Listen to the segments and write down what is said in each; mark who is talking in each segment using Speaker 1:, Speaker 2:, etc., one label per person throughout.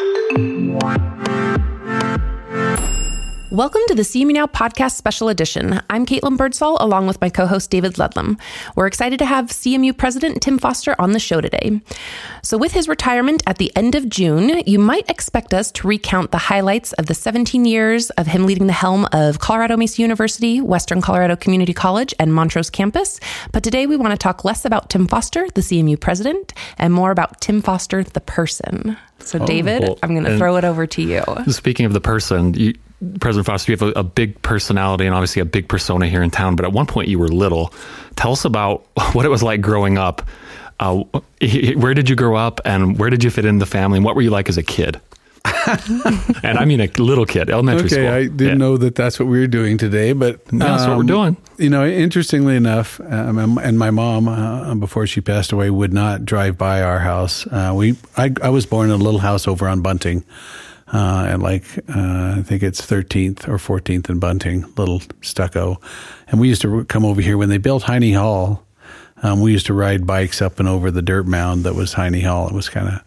Speaker 1: One. Welcome to the CMU Now podcast special edition. I'm Caitlin Birdsall, along with my co host David Ludlam. We're excited to have CMU President Tim Foster on the show today. So, with his retirement at the end of June, you might expect us to recount the highlights of the 17 years of him leading the helm of Colorado Mesa University, Western Colorado Community College, and Montrose campus. But today we want to talk less about Tim Foster, the CMU president, and more about Tim Foster, the person. So, oh, David, well, I'm going to throw it over to you.
Speaker 2: Speaking of the person, you, President Foster, you have a, a, big personality and obviously a big persona here in town. But at one point, you were little. Tell us about what it was like growing up. Uh, where did you grow up, and where did you fit in the family? And what were you like as a kid? and I mean a little kid, elementary
Speaker 3: okay,
Speaker 2: school.
Speaker 3: I didn't yeah. know that that's what we were doing today, but
Speaker 2: no, that's um, what we're um, doing.
Speaker 3: You know, interestingly enough, um, and my mom, uh, before she passed away, would not drive by our house. Uh, we, I, I was born in a little house over on Bunting uh, at like uh, I think it's 13th or 14th in Bunting, little stucco. And we used to come over here when they built Heine Hall. Um, we used to ride bikes up and over the dirt mound that was Heine Hall. It was kind of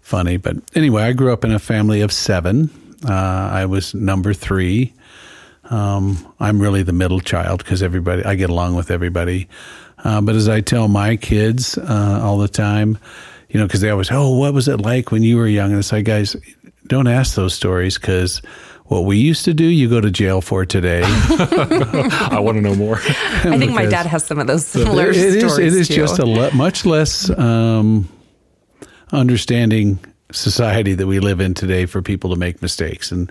Speaker 3: funny, but anyway, I grew up in a family of seven. Uh, I was number three. Um, I'm really the middle child because everybody I get along with everybody. Uh, but as I tell my kids uh, all the time, you know, because they always, oh, what was it like when you were young? And it's like, guys, don't ask those stories because what we used to do, you go to jail for today.
Speaker 2: I want to know more.
Speaker 1: I think my dad has some of those similar it, it
Speaker 3: stories. Is, it is
Speaker 1: too.
Speaker 3: just a le- much less um, understanding society that we live in today for people to make mistakes. And,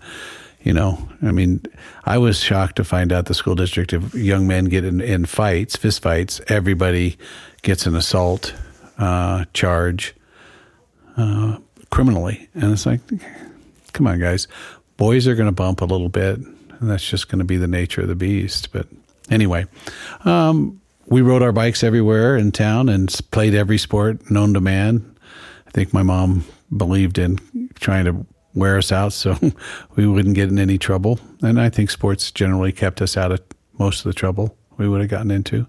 Speaker 3: you know, I mean, I was shocked to find out the school district, of young men get in, in fights, fist fights, everybody gets an assault uh, charge. Uh, criminally. And it's like, come on, guys. Boys are going to bump a little bit, and that's just going to be the nature of the beast. But anyway, um, we rode our bikes everywhere in town and played every sport known to man. I think my mom believed in trying to wear us out so we wouldn't get in any trouble. And I think sports generally kept us out of most of the trouble we would have gotten into.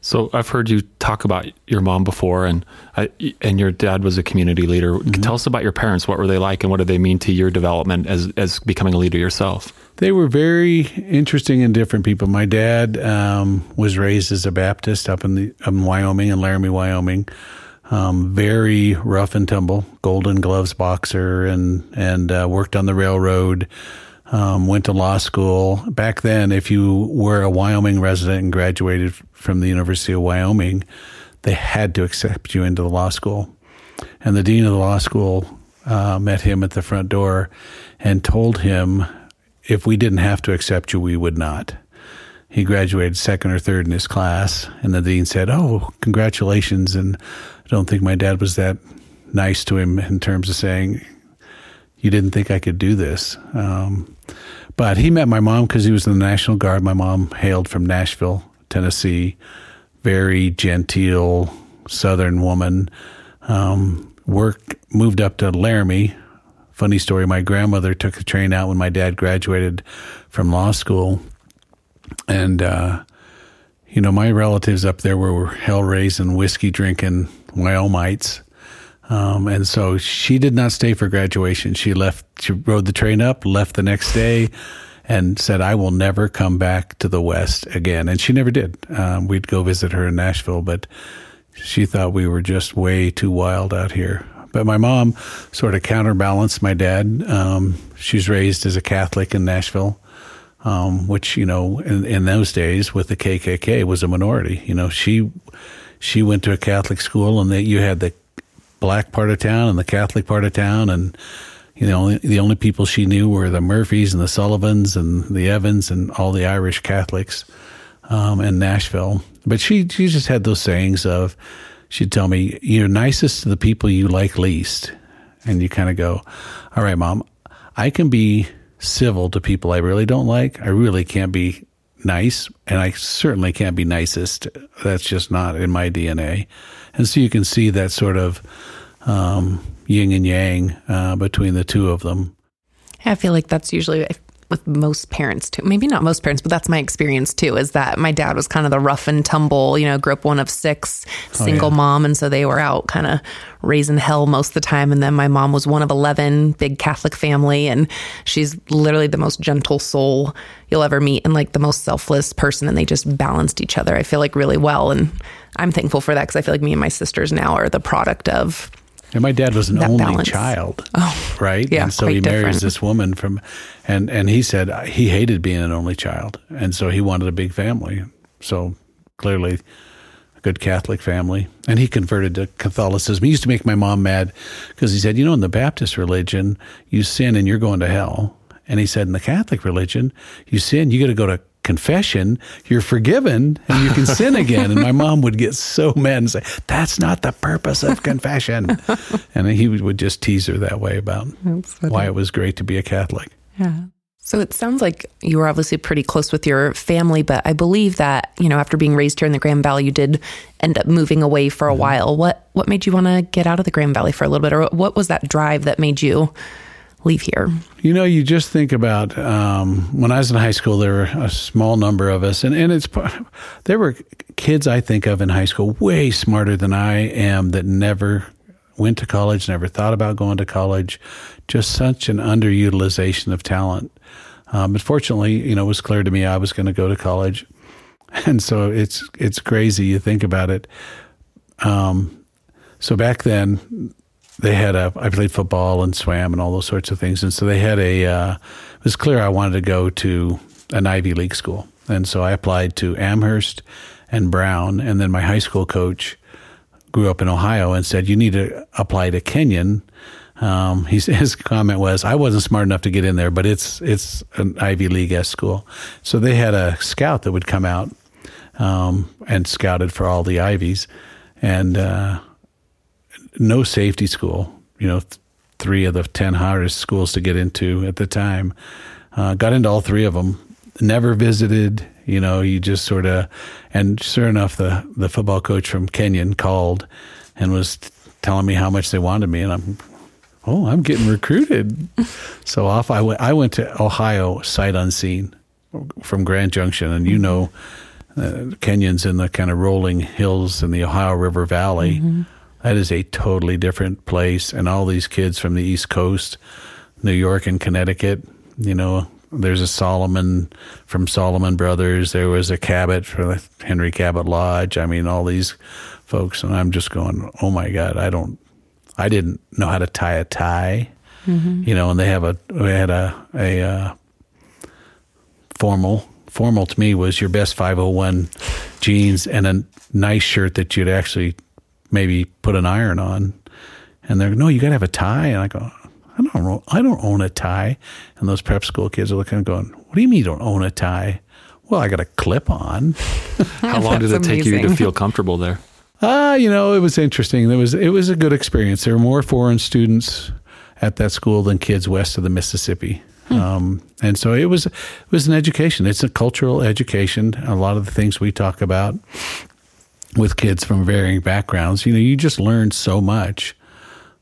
Speaker 2: So I've heard you talk about your mom before, and I, and your dad was a community leader. Mm-hmm. Tell us about your parents. What were they like, and what did they mean to your development as as becoming a leader yourself?
Speaker 3: They were very interesting and different people. My dad um, was raised as a Baptist up in the in Wyoming, in Laramie, Wyoming. Um, very rough and tumble, Golden Gloves boxer, and and uh, worked on the railroad um, went to law school. Back then, if you were a Wyoming resident and graduated from the University of Wyoming, they had to accept you into the law school. And the dean of the law school uh, met him at the front door and told him if we didn't have to accept you, we would not. He graduated second or third in his class, and the dean said, Oh, congratulations. And I don't think my dad was that nice to him in terms of saying, You didn't think I could do this. Um, but he met my mom because he was in the National Guard. My mom hailed from Nashville, Tennessee. Very genteel Southern woman. Um, worked, moved up to Laramie. Funny story. My grandmother took the train out when my dad graduated from law school, and uh, you know my relatives up there were hell raising, whiskey drinking Wyomites. Um, and so she did not stay for graduation. She left, she rode the train up, left the next day, and said, I will never come back to the West again. And she never did. Um, we'd go visit her in Nashville, but she thought we were just way too wild out here. But my mom sort of counterbalanced my dad. Um, she's raised as a Catholic in Nashville. Um, which you know in, in those days with the KKK was a minority. You know, she she went to a Catholic school, and they, you had the black part of town and the Catholic part of town, and you know the only people she knew were the Murphys and the Sullivans and the Evans and all the Irish Catholics um, in Nashville. But she she just had those sayings of she'd tell me you're nicest to the people you like least, and you kind of go, all right, mom, I can be civil to people I really don't like. I really can't be nice, and I certainly can't be nicest. That's just not in my DNA. And so you can see that sort of um, yin and yang uh, between the two of them.
Speaker 1: I feel like that's usually with most parents too. Maybe not most parents, but that's my experience too. Is that my dad was kind of the rough and tumble, you know, grew up one of six, oh, single
Speaker 3: Oh, yeah.
Speaker 1: mom, and so they were out kind of raising hell most of the time. And then my mom was one of eleven, big Catholic family, and she's literally the most gentle soul you'll ever meet, and like the most selfless person. And they just balanced each other. I feel like really well, and I'm thankful for that because I feel like me and my sisters now are the product of
Speaker 3: And my dad was an only
Speaker 1: balance.
Speaker 3: child. Oh, right.
Speaker 1: yeah,
Speaker 3: And so he marries
Speaker 1: different.
Speaker 3: this woman from, and and he said he hated being an only child, and so he wanted a big family. So clearly, a good Catholic family, and he converted to Catholicism. He used to make my mom mad because he said, you know, in the Baptist religion, you sin and you're going to hell, and he said in the Catholic religion, you sin, you got to go to confession, you're forgiven, and you can sin again. And my mom would get so mad and say, "That's not the purpose of confession," and he would just tease her that way about why it was great to be a Catholic. Yeah.
Speaker 1: So it sounds like you were obviously pretty close with your family, but I believe that, you know, after being raised here in the Grand Valley, you did end up moving away for a mm-hmm. while. What what made you want to get out of the Grand Valley for a little bit? Or what was that drive that made you leave here?
Speaker 3: You know, you just think about um, when I was in high school, there were a small number of us, and, and it's there were kids I think of in high school way smarter than I am that never went to college, never thought about going to college. Just such an underutilization of talent. Um, but fortunately, you know, it was clear to me I was going to go to college, and so it's it's crazy. You think about it. Um, so back then, they had a I played football and swam and all those sorts of things, and so they had a. Uh, it was clear I wanted to go to an Ivy League school, and so I applied to Amherst and Brown, and then my high school coach grew up in Ohio and said you need to apply to Kenyon. Um, he, his comment was, "I wasn't smart enough to get in there, but it's it's an Ivy League S school." So they had a scout that would come out um, and scouted for all the Ivies, and uh, no safety school. You know, th- three of the ten hardest schools to get into at the time. Uh, got into all three of them. Never visited. You know, you just sort of, and sure enough, the the football coach from Kenyon called and was t- telling me how much they wanted me, and I'm, oh, I'm getting recruited. so off I went. I went to Ohio sight unseen from Grand Junction, and you know, uh, Kenyon's in the kind of rolling hills in the Ohio River Valley. That is a totally different place, and all these kids from the East Coast, New York and Connecticut. You know, there's a Salomon from Salomon Brothers. There was a Cabot from the Henry Cabot Lodge. I mean, all these folks, and I'm just going, oh my God, I don't, I didn't know how to tie a tie. You know, and they have a, we had a a uh, formal. Formal to me was your best 501 jeans and a nice shirt that you'd actually maybe put an iron on. And they're no, you got to have a tie. And I go, I don't, own- I don't own a tie. And those prep school kids are looking and going, What do you mean you don't own a tie? Well, I got a clip on.
Speaker 2: How long did it
Speaker 1: That's
Speaker 2: take you to feel comfortable there?
Speaker 3: Ah, you know, it was interesting. There was it was a good experience. There were more foreign students at that school than kids west of the Mississippi. Um, and so it was it was an education. It's a cultural education. A lot of the things we talk about with kids from varying backgrounds, you know, you just learn so much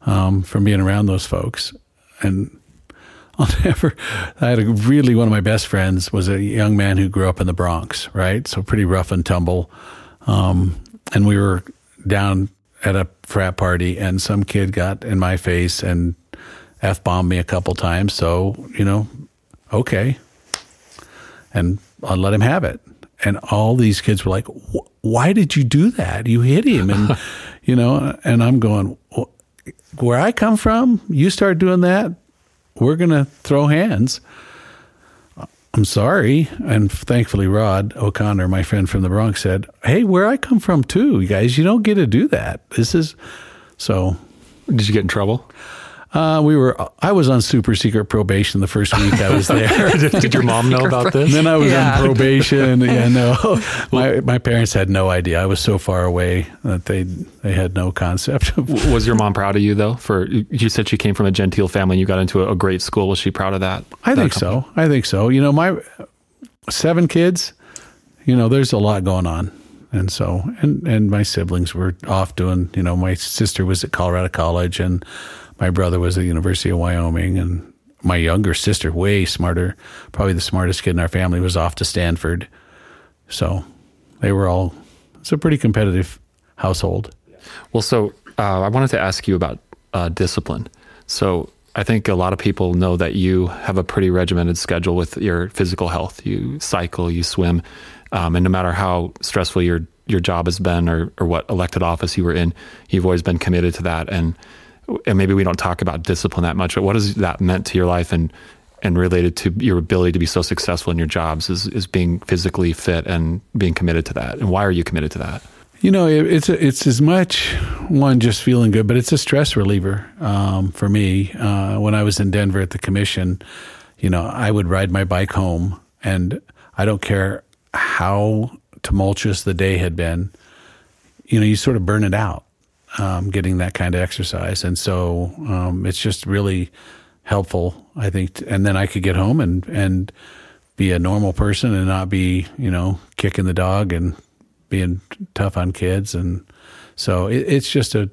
Speaker 3: um, from being around those folks. And I'll never. I had a really one of my best friends was a young man who grew up in the Bronx, right? So pretty rough and tumble. Um, and we were down at a frat party, and some kid got in my face and f bombed me a couple times. So you know, okay, and I let him have it. And all these kids were like, "Why did you do that? You hit him!" And you know, and I'm going, "Where I come from, you start doing that, we're gonna throw hands." I'm sorry. And thankfully, Rod O'Connor, my friend from the Bronx, said, Hey, where I come from, too, you guys, you don't get to do that. This is so.
Speaker 2: Did you get in trouble?
Speaker 3: Uh, we were. I was on super secret probation the first week I was there.
Speaker 2: did, did your mom know about
Speaker 3: And
Speaker 2: this?
Speaker 3: then I was
Speaker 1: Yeah.
Speaker 3: on probation. Yeah, no, my my parents had no idea. I was so far away that they they had no concept.
Speaker 2: Was your mom proud of you though? For you said she came from a genteel family. and You got into a, a great school. Was she proud of that?
Speaker 3: I
Speaker 2: That
Speaker 3: think so. I think so. You know, my seven kids. You know, there's a lot going on, and so and and my siblings were off doing. You know, my sister was at Colorado College, and my brother was at the University of Wyoming, and my younger sister, way smarter, probably the smartest kid in our family, was off to Stanford. So they were all. It's a pretty competitive household.
Speaker 2: Well, so uh, I wanted to ask you about uh, discipline. So I think a lot of people know that you have a pretty regimented schedule with your physical health. You cycle, you swim, um, and no matter how stressful your your job has been or, or what elected office you were in, you've always been committed to that. And and maybe we don't talk about discipline that much, but what has that meant to your life and and related to your ability to be so successful in your jobs is is being physically fit and being committed to that. And why are you committed to that?
Speaker 3: You know, it, it's a, it's as much one just feeling good, but it's a stress reliever um, for me. Uh, when I was in Denver at the commission, you know, I would ride my bike home, and I don't care how tumultuous the day had been. You know, you sort of burn it out um, getting that kind of exercise, and so um, it's just really helpful, I think. And then I could get home and and be a normal person and not be, you know, kicking the dog and being tough on kids, and so it, it's just a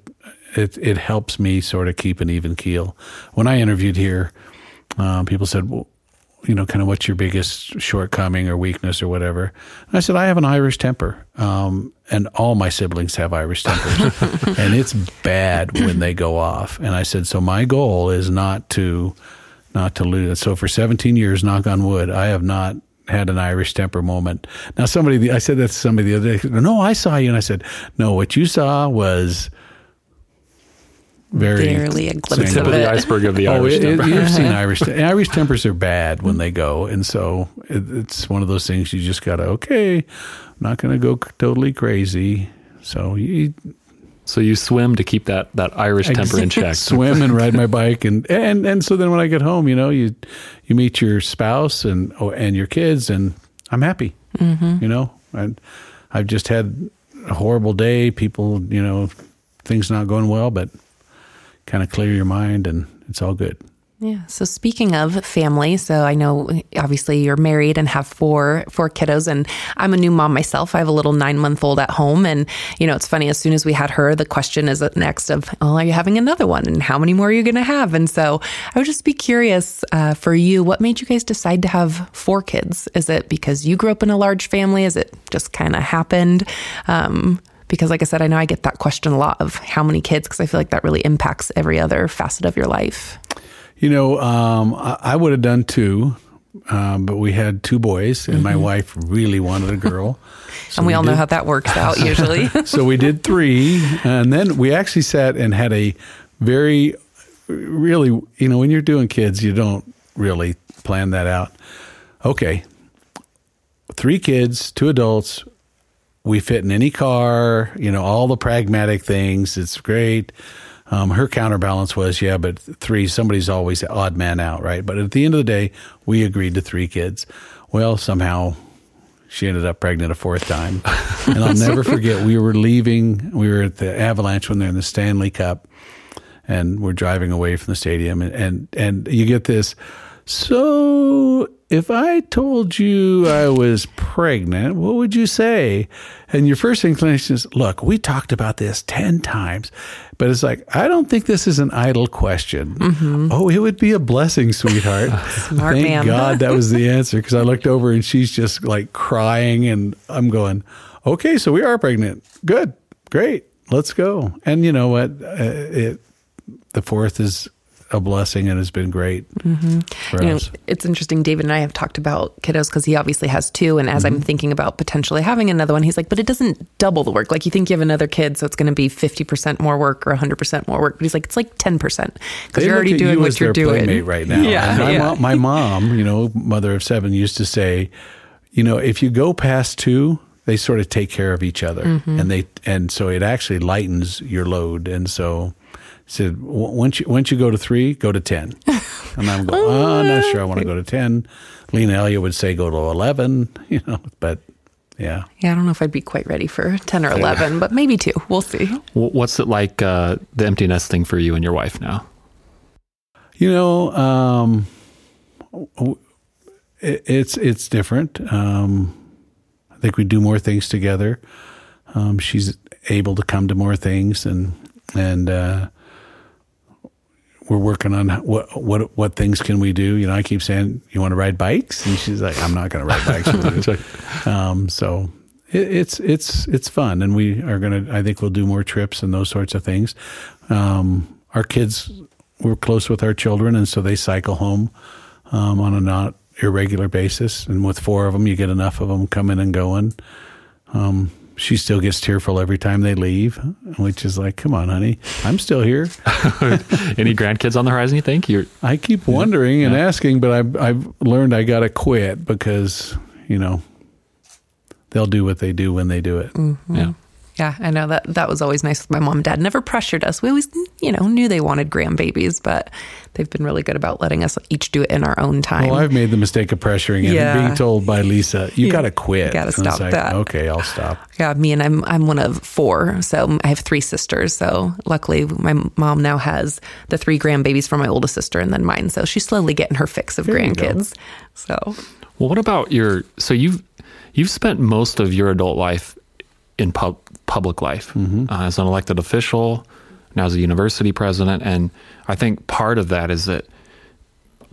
Speaker 3: it it helps me sort of keep an even keel. When I interviewed here, um, people said, "Well, you know, kind of what's your biggest shortcoming or weakness or whatever?" And I said, "I have an Irish temper, um, and all my siblings have Irish tempers, and it's bad when they go off." And I said, "So my goal is not to." Not to lose it. So for 17 years, knock on wood, I have not had an Irish temper moment. Now, somebody, I said that to somebody the other day. No, I saw you, and I said, no, what you saw was very
Speaker 1: barely a glimpse
Speaker 2: Tip
Speaker 1: of
Speaker 2: of the
Speaker 1: it.
Speaker 2: iceberg of the
Speaker 3: Oh,
Speaker 2: Irish
Speaker 3: it, it,
Speaker 2: temper.
Speaker 3: you've seen Irish. Irish tempers are bad when they go, and so it, it's one of those things you just gotta. Okay, I'm not gonna go totally crazy. So you
Speaker 2: So you swim to keep that that Irish temper in check.
Speaker 3: swim and ride my bike, and and and so then when I get home, you know, you you meet your spouse and oh, and your kids, and I'm happy. Mm-hmm. You know, and I've just had a horrible day. People, you know, things not going well, but kind of clear your mind, and it's all good.
Speaker 1: Yeah. So speaking of family, so I know obviously you're married and have four four kiddos, and I'm a new mom myself. I have a little nine month old at home, and you know it's funny. As soon as we had her, the question is next of, "Oh, are you having another one? And how many more are you going to have?" And so I would just be curious uh, for you, what made you guys decide to have four kids? Is it because you grew up in a large family? Is it just kind of happened? Um, because, like I said, I know I get that question a lot of how many kids, because I feel like that really impacts every other facet of your life.
Speaker 3: You know, um, I, I would have done two, um, but we had two boys, and my wife really wanted a girl. So
Speaker 1: and we, all know how that works out usually.
Speaker 3: so we did three, and then we actually sat and had a very, really, you know, when you're doing kids, you don't really plan that out. Okay, three kids, two adults. We fit in any car, you know, all the pragmatic things. It's great. Um, her counterbalance was, yeah, but three, somebody's always the odd man out, right? But at the end of the day, we agreed to three kids. Well, somehow she ended up pregnant a fourth time. And I'll never forget, we were leaving, we were at the Avalanche when they're in the Stanley Cup, and we're driving away from the stadium, and, and, and you get this. So, if I told you I was pregnant, what would you say? And your first inclination is, look, we talked about this 10 times, but it's like, I don't think this is an idle question. Oh, it would be a blessing, sweetheart.
Speaker 1: Smart
Speaker 3: Thank. God that was the answer because I looked over and she's just like crying, and I'm going, okay, so we are pregnant. Good, great, let's go. And you know what? Uh, it, the fourth is a blessing and has been great
Speaker 1: Mm-hmm. You know, it's interesting. David and I have talked about kiddos because he obviously has two. And as
Speaker 3: Mm-hmm.
Speaker 1: I'm thinking about potentially having another one, he's like, but it doesn't double the work. Like you think you have another kid, so it's going to be 50% more work or 100% more work. But he's like, it's like 10% because you're already doing
Speaker 3: you
Speaker 1: what you're doing.
Speaker 3: right now.
Speaker 1: Yeah.
Speaker 3: And my,
Speaker 1: yeah.
Speaker 3: Mom, my mom, you know, mother of seven, used to say, you know, if you go past two, they sort of take care of each other,
Speaker 1: Mm-hmm.
Speaker 3: and they and so it actually lightens your load. And so, said w- once you once you go to three, go to ten. And I'm going, oh, I'm not sure I want to go to ten. Lena Elliott would say go to eleven, you know, but yeah.
Speaker 1: yeah, I don't know if I'd be quite ready for 10 or 11, but maybe two. We'll see.
Speaker 2: What's it like uh, the empty nest thing for you and your wife now?
Speaker 3: You know, um, it, it's it's different. Um, I think we do more things together. Um, she's able to come to more things, and and uh, we're working on what what what things can we do. You know, I keep saying, "You want to ride bikes?" And she's like, "I'm not going to ride bikes." um, so it, it's it's it's fun, and we are going to. I think we'll do more trips and those sorts of things. Um, our kids, we're close with our children, and so they cycle home um, on a not irregular basis. And with four of them, you get enough of them coming and going. She still gets tearful every time they leave, which is like, come on, honey, I'm still here.
Speaker 2: Any grandkids on the horizon? You think you're?
Speaker 3: I keep wondering yeah. and asking, but I've I've learned I got to quit because you know they'll do what they do when they do it.
Speaker 1: Mm-hmm. Yeah. Yeah, I know that that was always nice with my mom and dad. Never pressured us. We always, you know, knew they wanted grandbabies, but they've been really good about letting us each do it in our own time.
Speaker 3: Well, I've made the mistake of pressuring yeah. and being told by Lisa, "You yeah. got to quit."
Speaker 1: Got to stop like, that.
Speaker 3: Okay, I'll stop.
Speaker 1: Yeah, me and I'm I'm one of four, so I have three sisters. So luckily, my mom now has the three grandbabies for my oldest sister and then mine. So she's slowly getting her fix of there grandkids. So,
Speaker 2: well, what about your? So you've you've spent most of your adult life in pub, public life mm-hmm. uh, as an elected official, now as a university president. And I think part of that is that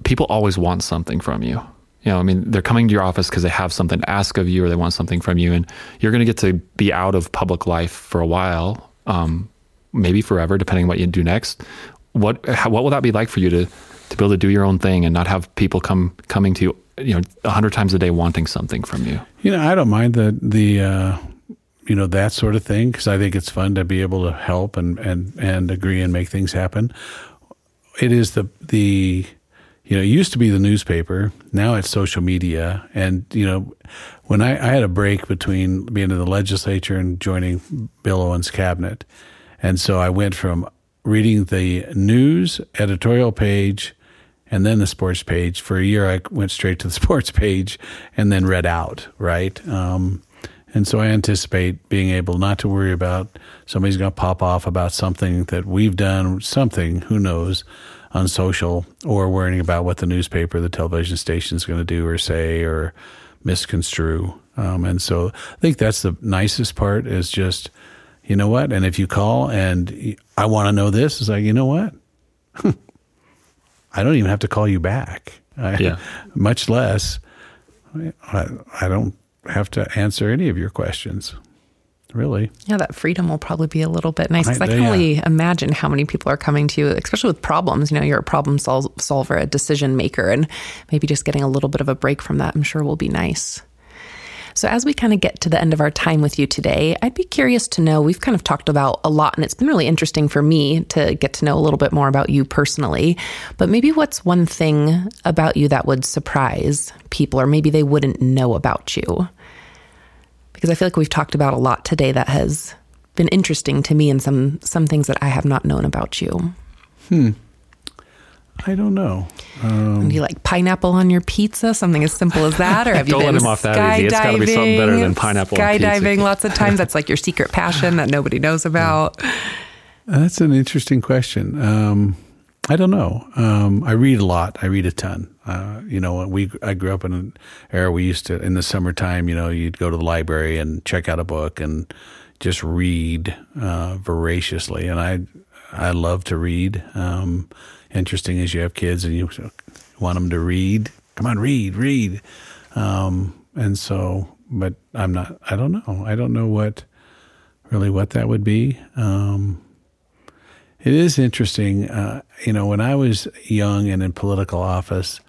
Speaker 2: people always want something from you. You know, I mean, they're coming to your office because they have something to ask of you or they want something from you. And you're going to get to be out of public life for a while, um, maybe forever, depending on what you do next. What, how, what will that be like for you to, to be able to do your own thing and not have people come coming to you, you know, a hundred times a day wanting something from you?
Speaker 3: You know, I don't mind the, the, uh you know that sort of thing because I think it's fun to be able to help and and and agree and make things happen. It is the the you know it used to be the newspaper now it's social media. And you know when I, I had a break between being in the legislature and joining Bill Owens cabinet. And so I went from reading the news editorial page and then the sports page. For a year I went straight to the sports page and then read out right? Um, and so I anticipate being able not to worry about somebody's going to pop off about something that we've done, something, who knows, on social, or worrying about what the newspaper, the television station is going to do or say or misconstrue. Um, and so I think that's the nicest part is just, you know what? And if you call and I want to know this, it's like, you know what? I don't even have to call you back. I, yeah. much less, I, I don't have to answer any of your questions. Really?
Speaker 1: Yeah, that freedom will probably be a little bit nice because I, I, can yeah. only imagine how many people are coming to you, especially with problems. You know, you're a problem sol- solver, a decision maker, and maybe just getting a little bit of a break from that, I'm sure will be nice. So, as we kind of get to the end of our time with you today, I'd be curious to know we've kind of talked about a lot, and it's been really interesting for me to get to know a little bit more about you personally. But maybe what's one thing about you that would surprise people, or maybe they wouldn't know about you? Because I feel like we've talked about a lot today that has been interesting to me and some some things that I have not known about you.
Speaker 3: Hmm. I don't know.
Speaker 1: Um, Do you like pineapple on your pizza? Something as simple as that, or have you been
Speaker 2: let him off that easy. It's got to be something better than pineapple.
Speaker 1: Skydiving, lots of times. That's like your secret passion that nobody knows about.
Speaker 3: That's an interesting question. Um, I don't know. Um, I read a lot. I read a ton. Uh, you know, we I grew up in an era we used to in the summertime. You know, you'd go to the library and check out a book and just read uh, voraciously, and I I love to read. Um, interesting as you have kids and you want them to read. Come on, read, read. Um, and so, but I'm not. I don't know. I don't know what really what that would be. Um, it is interesting. Uh, you know, when I was young and in political office,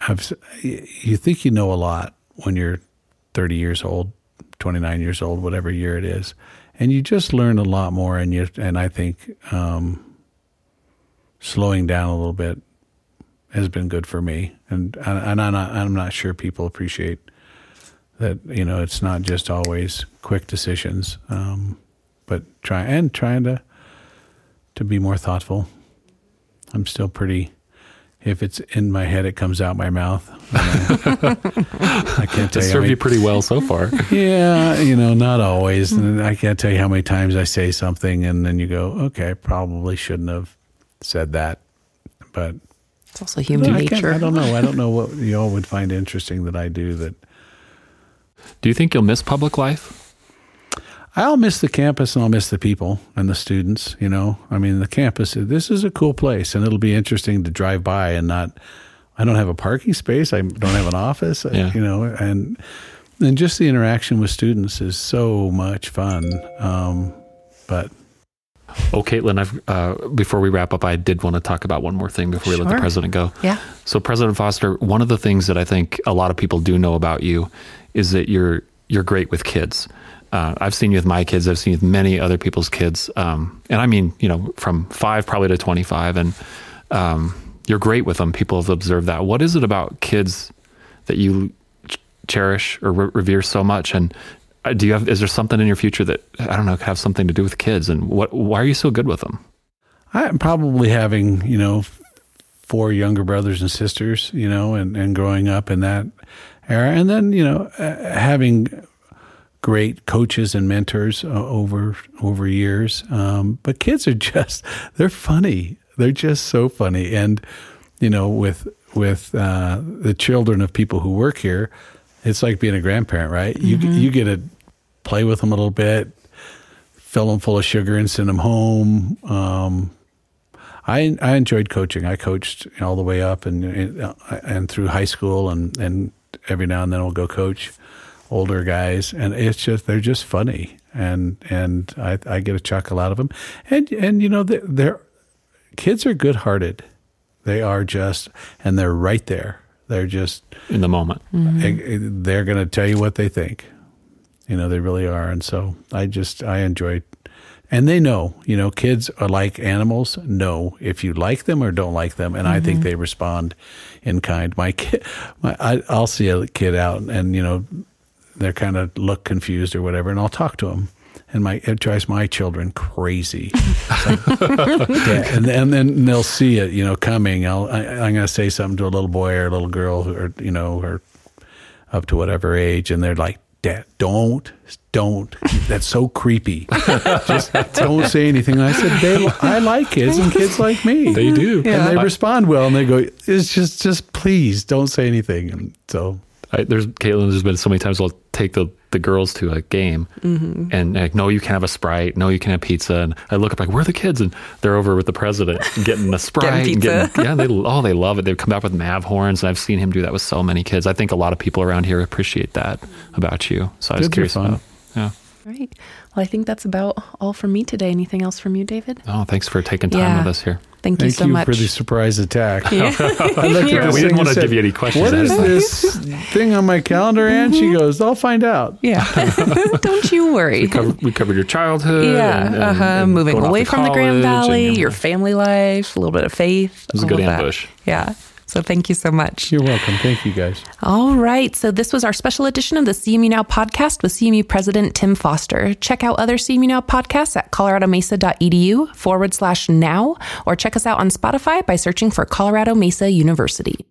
Speaker 3: I've, you think you know a lot when you're 30 years old, 29 years old, whatever year it is, and you just learn a lot more. And you and I think um, slowing down a little bit has been good for me. And, and I'm, not, I'm not sure people appreciate that, you know, it's not just always quick decisions, um, but try and trying to, to be more thoughtful. I'm still pretty, if it's in my head, it comes out my mouth.
Speaker 2: I can't tell you. served you pretty well so far.
Speaker 3: yeah, you know, not always. And I can't tell you how many times I say something and then you go, okay, I probably shouldn't have said that, but
Speaker 1: it's also human
Speaker 3: I
Speaker 1: nature.
Speaker 3: I don't know. I don't know what y'all would find interesting that I do. That
Speaker 2: do you think you'll miss public life?
Speaker 3: I'll miss the campus and I'll miss the people and the students. You know, I mean, the campus. This is a cool place, and it'll be interesting to drive by and not. I don't have a parking space. I don't have an office.
Speaker 2: Yeah.
Speaker 3: You know, and and just the interaction with students is so much fun. Um, but
Speaker 2: Oh, Caitlin, I've, uh, before we wrap up, I did want to talk about one more thing before we let the president go.
Speaker 1: Yeah.
Speaker 2: So, President Foster, one of the things that I think a lot of people do know about you is that you're you're great with kids. Uh, I've seen you with my kids. I've seen you with many other people's kids, um, and I mean, you know, from five probably to twenty five, and um, you're great with them. People have observed that. What is it about kids that you ch- cherish or re- revere so much? And uh, do you have? Is there something in your future that I don't know could have something to do with kids? And what? Why are you so good with them?
Speaker 3: I'm probably having, you know, four younger brothers and sisters, you know, and, and growing up in that era. And then, you know, uh, having great coaches and mentors uh, over over years. Um, but kids are just they're funny. They're just so funny. And you know, with with uh, the children of people who work here, it's like being a grandparent, right? You you get to play with them a little bit, fill them full of sugar, and send them home. Um, I I enjoyed coaching. I coached all the way up and and through high school, and and every now and then I'll go coach older guys, and it's just they're just funny, and and I I get a chuckle out of them, and and you know they're, they're kids are good hearted, they are just, and they're right there. They're just
Speaker 2: in the moment. Mm-hmm. Mm-hmm.
Speaker 3: they're going to tell you what they think. You know, they really are. And so I just, I enjoy, and they know, you know, kids are like animals. Know if you like them or don't like them. And I think mm-hmm. they respond in kind. My kid, my, I, I'll see a kid out and, you know, they're kind of look confused or whatever, and I'll talk to them. And my it drives my children crazy. Like- yeah, and, and then they'll see it, you know, coming. I'll, I, I'm going to say something to a little boy or a little girl, or you know, or up to whatever age, and they're like, "Dad, don't, don't. That's so creepy. Just don't say anything." And I said, they, "I like kids, and kids like me.
Speaker 2: They do.
Speaker 3: and they respond well, and they go, "It's just, just please don't say anything." And so
Speaker 2: I, there's Caitlin. There's been so many times I'll take the, the girls to a game, mm-hmm. and like, no, you can't have a sprite. No, you can't have pizza. And I look up like, where are the kids? And they're over with the president getting a sprite. and
Speaker 1: pizza.
Speaker 2: yeah, they oh they love it. They've come back with Mav horns, and I've seen him do that with so many kids. I think a lot of people around here appreciate that about you. So I was
Speaker 3: Kids
Speaker 2: curious
Speaker 3: fun.
Speaker 2: about. Yeah.
Speaker 1: Right. Well, I think that's about all from me today. Anything else from you, David?
Speaker 2: Oh, thanks for taking time
Speaker 1: Yeah.
Speaker 2: with us here.
Speaker 1: Thank you so
Speaker 3: you
Speaker 1: much.
Speaker 3: for the surprise attack.
Speaker 1: Yeah.
Speaker 2: Yeah, we didn't wanna
Speaker 3: said,
Speaker 2: give you any questions
Speaker 3: What
Speaker 2: ahead
Speaker 3: is
Speaker 2: of time."
Speaker 3: this thing on my calendar? And she goes, "I'll find out."
Speaker 1: yeah. Don't you worry.
Speaker 2: Cover, we covered your childhood.
Speaker 1: Yeah,
Speaker 2: and- and-
Speaker 1: uh-huh.
Speaker 2: and
Speaker 1: moving away
Speaker 2: to
Speaker 1: from the Grand Valley,
Speaker 2: and-
Speaker 1: your family life, a little bit of faith.
Speaker 2: It was a good
Speaker 1: of that.
Speaker 2: ambush.
Speaker 1: Yeah. So thank you so much.
Speaker 3: You're welcome. Thank you, guys.
Speaker 1: All right. So this was our special edition of the CMU Now podcast with CMU President Tim Foster. Check out other CMU Now podcasts at coloradomesa.edu forward slash now, or check us out on Spotify by searching for Colorado Mesa University.